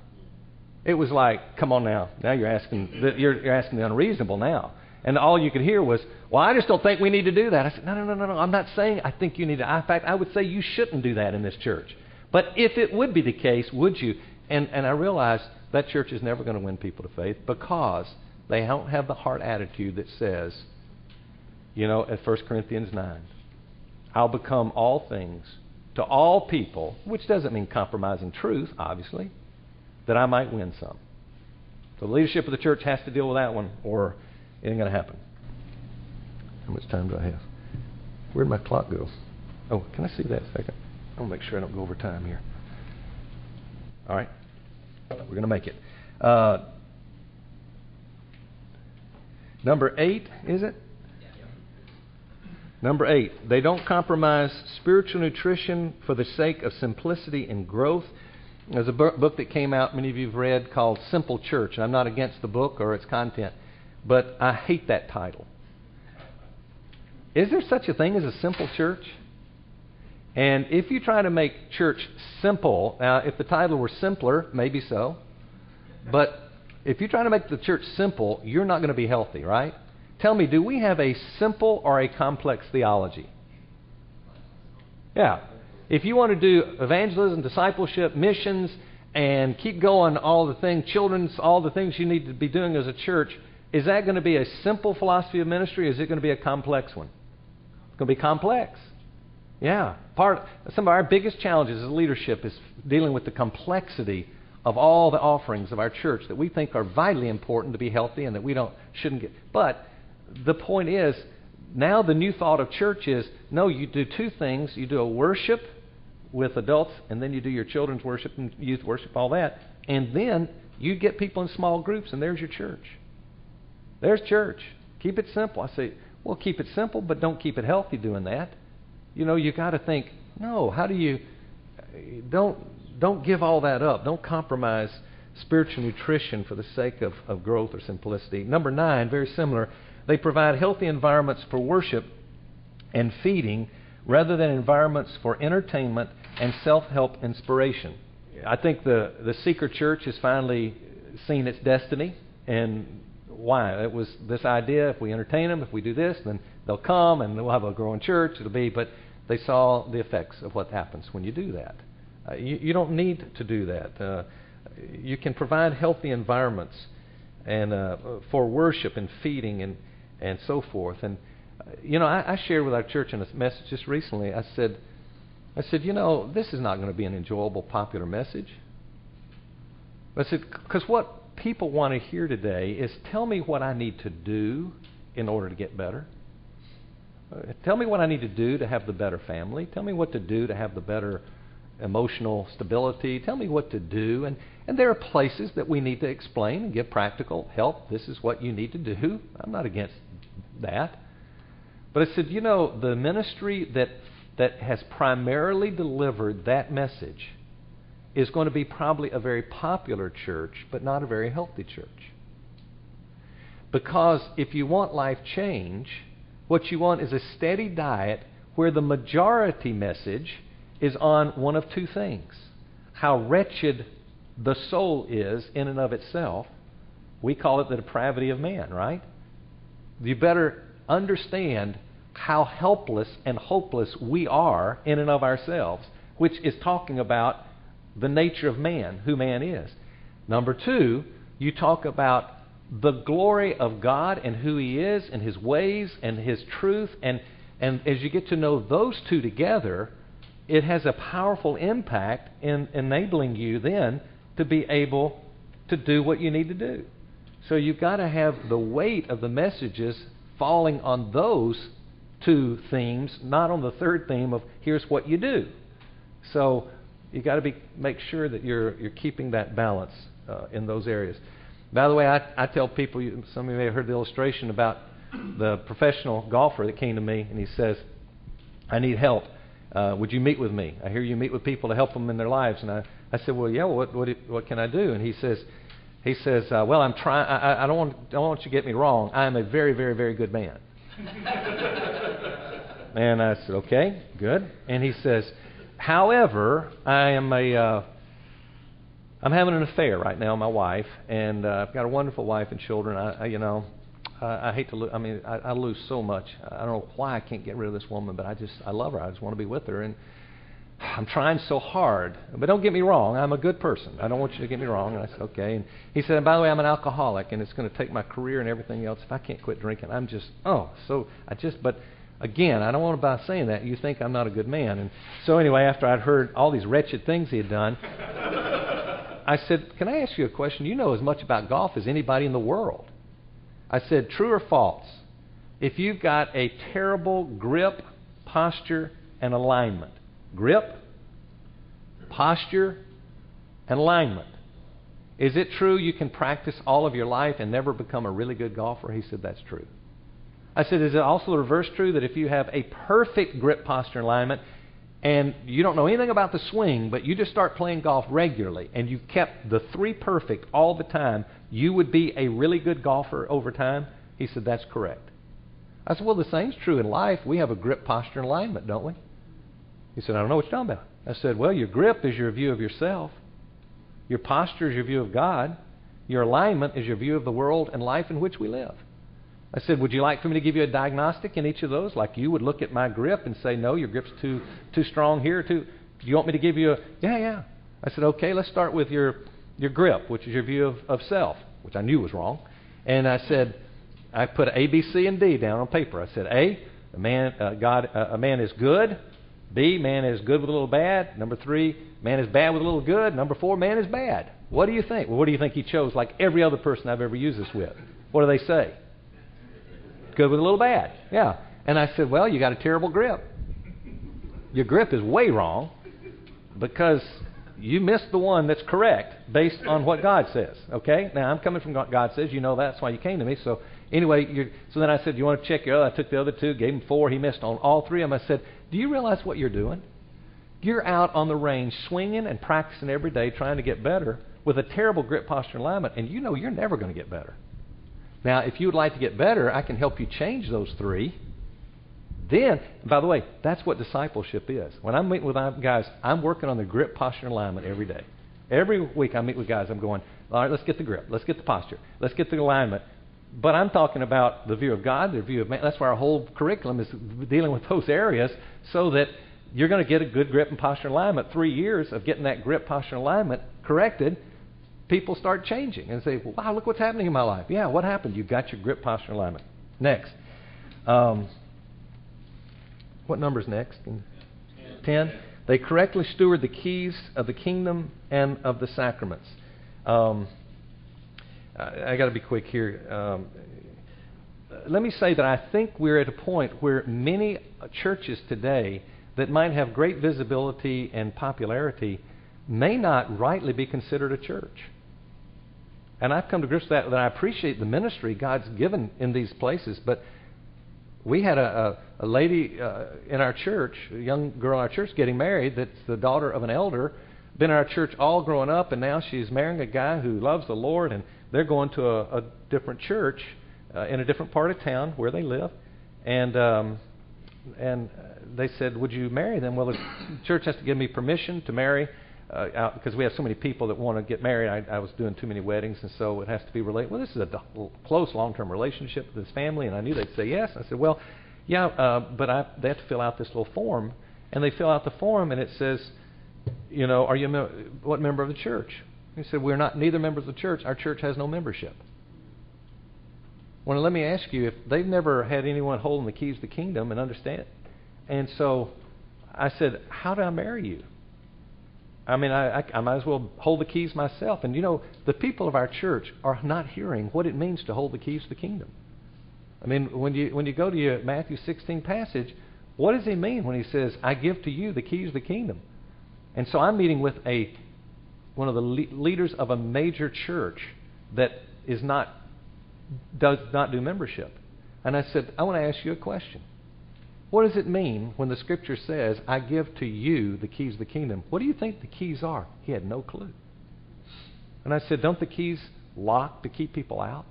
It was like, come on now, now you're asking, the, you're, you're asking the unreasonable now. And all you could hear was, well, I just don't think we need to do that. I said, no, no, no, no, no. I'm not saying I think you need to. In fact, I would say you shouldn't do that in this church. But if it would be the case, would you? And, and I realized that church is never going to win people to faith because they don't have the heart attitude that says, you know, at 1 Corinthians 9. I'll become all things to all people, which doesn't mean compromising truth, obviously, that I might win some. So the leadership of the church has to deal with that one, or it ain't going to happen. How much time do I have? Where'd my clock go? Oh, can I see that a second? I want to make sure I don't go over time here. All right. We're going to make it. Uh, number eight, is it? Number eight, they don't compromise spiritual nutrition for the sake of simplicity and growth. There's a book that came out, many of you have read, called Simple Church. And I'm not against the book or its content, but I hate that title. Is there such a thing as a simple church? And if you try to make church simple, now if the title were simpler, maybe so. But if you try to make the church simple, you're not going to be healthy, right? Tell me, do we have a simple or a complex theology? Yeah. If you want to do evangelism, discipleship, missions, and keep going all the things, children's, all the things you need to be doing as a church, is that going to be a simple philosophy of ministry or is it going to be a complex one? It's going to be complex. Yeah. Part some of our biggest challenges as leadership is dealing with the complexity of all the offerings of our church that we think are vitally important to be healthy and that we don't shouldn't get. But the point is, now the new thought of church is no, you do two things. You do a worship with adults, and then you do your children's worship and youth worship, all that. And then you get people in small groups, and there's your church. There's church. Keep it simple. I say, well, keep it simple, but don't keep it healthy doing that. you know, you got to think, no, how do you don't don't give all that up. Don't compromise spiritual nutrition for the sake of, of growth or simplicity. Number nine, very similar, they provide healthy environments for worship and feeding rather than environments for entertainment and self help inspiration. I think the, the Seeker Church has finally seen its destiny. And why? It was this idea if we entertain them, if we do this, then they'll come and we'll have a growing church. It'll be, but they saw the effects of what happens when you do that. Uh, you, you, don't need to do that. Uh, you can provide healthy environments and uh, for worship and feeding and and so forth. And uh, you know, I, I shared with our church in a message just recently. I said, I said, you know, this is not going to be an enjoyable, popular message. I said, because what people want to hear today is tell me what I need to do in order to get better. Uh, tell me what I need to do to have the better family. Tell me what to do to have the better emotional stability. Tell me what to do. And, and there are places that we need to explain and give practical help. This is what you need to do. I'm not against that. But I said, you know, the ministry that, that has primarily delivered that message is going to be probably a very popular church, but not a very healthy church. Because if you want life change, what you want is a steady diet where the majority message is on one of two things how wretched the soul is in and of itself. We call it the depravity of man, right? You better understand how helpless and hopeless we are in and of ourselves, which is talking about the nature of man, who man is. Number two, you talk about the glory of God and who He is and His ways and His truth. And, and as you get to know those two together, it has a powerful impact in enabling you then to be able to do what you need to do. So you've got to have the weight of the messages falling on those two themes, not on the third theme of here's what you do. So you've got to be, make sure that you're, you're keeping that balance uh, in those areas. By the way, I, I tell people, some of you may have heard the illustration about the professional golfer that came to me and he says, I need help. Uh, would you meet with me? I hear you meet with people to help them in their lives. And I, I said, well, yeah, what, what, what can I do? And he says, he says, uh, well, I'm trying, I, I don't, want, don't want you to get me wrong. I am a very, very, very good man. and I said, okay, good. And he says, however, I am a, uh, I'm having an affair right now with my wife, and uh, I've got a wonderful wife and children. I, I you know, I, I hate to lose. I mean, I, I lose so much. I don't know why I can't get rid of this woman, but I just, I love her. I just want to be with her, and I'm trying so hard. But don't get me wrong. I'm a good person. I don't want you to get me wrong. And I said, okay. And he said, and by the way, I'm an alcoholic, and it's going to take my career and everything else. If I can't quit drinking, I'm just, oh, so I just, but again, I don't want to by saying that you think I'm not a good man. And so anyway, after I'd heard all these wretched things he had done. I said, Can I ask you a question? You know as much about golf as anybody in the world. I said, True or false? If you've got a terrible grip, posture, and alignment, grip, posture, and alignment, is it true you can practice all of your life and never become a really good golfer? He said, That's true. I said, Is it also the reverse true that if you have a perfect grip, posture, and alignment, and you don't know anything about the swing, but you just start playing golf regularly and you kept the three perfect all the time, you would be a really good golfer over time? He said, That's correct. I said, Well, the same's true in life. We have a grip, posture, and alignment, don't we? He said, I don't know what you're talking about. I said, Well, your grip is your view of yourself, your posture is your view of God, your alignment is your view of the world and life in which we live. I said, Would you like for me to give you a diagnostic in each of those? Like you would look at my grip and say, No, your grip's too too strong here, too do you want me to give you a yeah, yeah. I said, Okay, let's start with your your grip, which is your view of, of self, which I knew was wrong. And I said, I put A, B, C, and D down on paper. I said, A, a man, uh, God, uh, a man is good. B, man is good with a little bad. Number three, man is bad with a little good. Number four, man is bad. What do you think? Well, what do you think he chose? Like every other person I've ever used this with. What do they say? good with a little bad. Yeah. And I said, Well, you got a terrible grip. Your grip is way wrong because you missed the one that's correct based on what God says. Okay? Now, I'm coming from God says. You know that's why you came to me. So anyway, you're, so then I said, "You want to check your other?" I took the other two, gave him four. He missed on all three of them. I said, "Do you realize what you're doing? You're out on the range swinging and practicing every day, trying to get better with a terrible grip posture alignment, and you know you're never going to get better. Now, if you would like to get better, I can help you change those three." Then, by the way, that's what discipleship is. When I'm meeting with guys, I'm working on the grip, posture, alignment every day. Every week I meet with guys, I'm going, all right, let's get the grip, let's get the posture, let's get the alignment. But I'm talking about the view of God, the view of man. That's why our whole curriculum is dealing with those areas so that you're going to get a good grip and posture alignment. Three years of getting that grip, posture, alignment corrected, people start changing and say, wow, look what's happening in my life. Yeah, what happened? You got your grip, posture, alignment. Next. Um, what number's next? Ten. They correctly steward the keys of the kingdom and of the sacraments. Um, I, I got to be quick here. Um, let me say that I think we're at a point where many churches today that might have great visibility and popularity may not rightly be considered a church. And I've come to grips with that, that I appreciate the ministry God's given in these places, but we had a, a, a lady uh, in our church, a young girl in our church, getting married that's the daughter of an elder, been in our church all growing up, and now she's marrying a guy who loves the Lord, and they're going to a, a different church uh, in a different part of town where they live. And um, and they said, "Would you marry them?" Well, the church has to give me permission to marry uh, because we have so many people that want to get married. I, I was doing too many weddings, and so it has to be related. Well, this is a d- close long-term relationship with this family, and I knew they'd say yes. I said, well, yeah, uh, but I, they have to fill out this little form, and they fill out the form, and it says, you know, are you a me- what member of the church? He said, we're not neither members of the church. Our church has no membership. Well, let me ask you, if they've never had anyone holding the keys to the kingdom and understand, It. and so I said, how do I marry you? I mean, I, I, I might as well hold the keys myself. And you know, the people of our church are not hearing what it means to hold the keys to the kingdom. I mean, when you when you go to your Matthew 16 passage, what does he mean when he says, "I give to you the keys of the kingdom"? And so I'm meeting with a one of the le- leaders of a major church that is not does not do membership. And I said, I want to ask you a question. What does it mean when the scripture says, I give to you the keys of the kingdom? What do you think the keys are? He had no clue. And I said, Don't the keys lock to keep people out?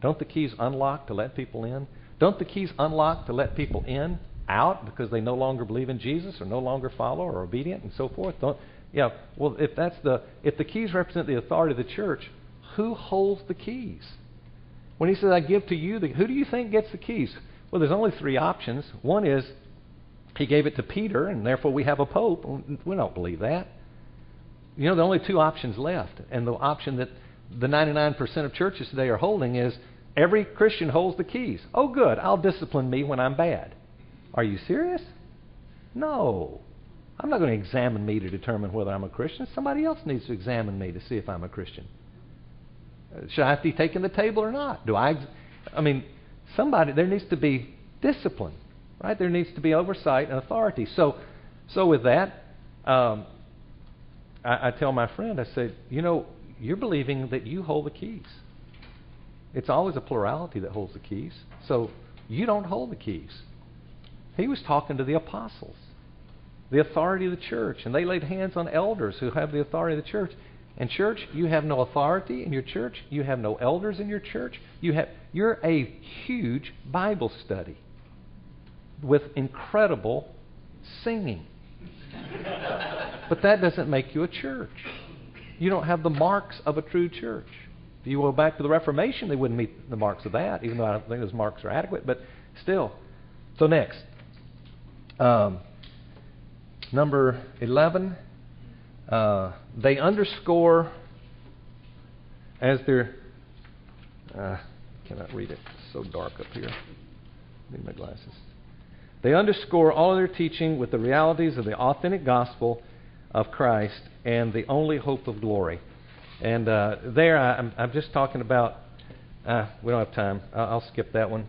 Don't the keys unlock to let people in? Don't the keys unlock to let people in, out, because they no longer believe in Jesus or no longer follow or obedient and so forth? Don't, yeah, well, if that's the if the keys represent the authority of the church, who holds the keys? When he says, "I give to you," the, who do you think gets the keys? Well, there's only three options. One is he gave it to Peter, and therefore we have a pope. We don't believe that. You know, are only two options left, and the option that the 99% of churches today are holding is every Christian holds the keys. Oh, good, I'll discipline me when I'm bad. Are you serious? No. I'm not going to examine me to determine whether I'm a Christian. Somebody else needs to examine me to see if I'm a Christian. Should I be taking the table or not? Do I? I mean, somebody there needs to be discipline, right? There needs to be oversight and authority. So, so with that, um, I, I tell my friend, I said, you know, you're believing that you hold the keys. It's always a plurality that holds the keys. So you don't hold the keys. He was talking to the apostles, the authority of the church, and they laid hands on elders who have the authority of the church. And church, you have no authority in your church. You have no elders in your church. You have you're a huge Bible study with incredible singing. but that doesn't make you a church. You don't have the marks of a true church. If you go back to the Reformation, they wouldn't meet the marks of that, even though I don't think those marks are adequate, but still. So, next. Um, number 11 uh, they underscore as they're. Uh, cannot read it. It's so dark up here. Need my glasses. They underscore all of their teaching with the realities of the authentic gospel of Christ and the only hope of glory. And uh, there, I, am I'm just talking about. Uh, we don't have time. I'll, I'll skip that one.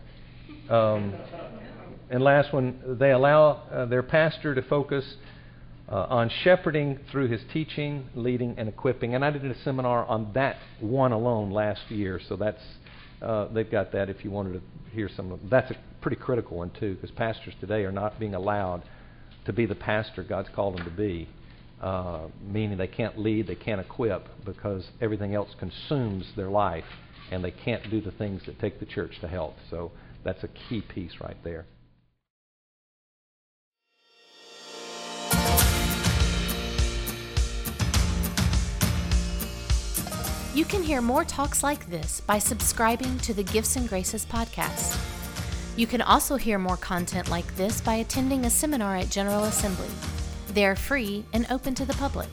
Um, and last one, they allow uh, their pastor to focus uh, on shepherding through his teaching, leading, and equipping. And I did a seminar on that one alone last year, so that's uh, they've got that if you wanted to hear some of That's a pretty critical one, too, because pastors today are not being allowed to be the pastor God's called them to be, uh, meaning they can't lead, they can't equip, because everything else consumes their life, and they can't do the things that take the church to health. So that's a key piece right there. You can hear more talks like this by subscribing to the Gifts and Graces podcast. You can also hear more content like this by attending a seminar at General Assembly. They are free and open to the public.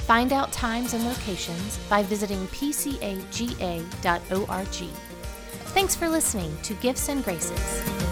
Find out times and locations by visiting pcaga.org. Thanks for listening to Gifts and Graces.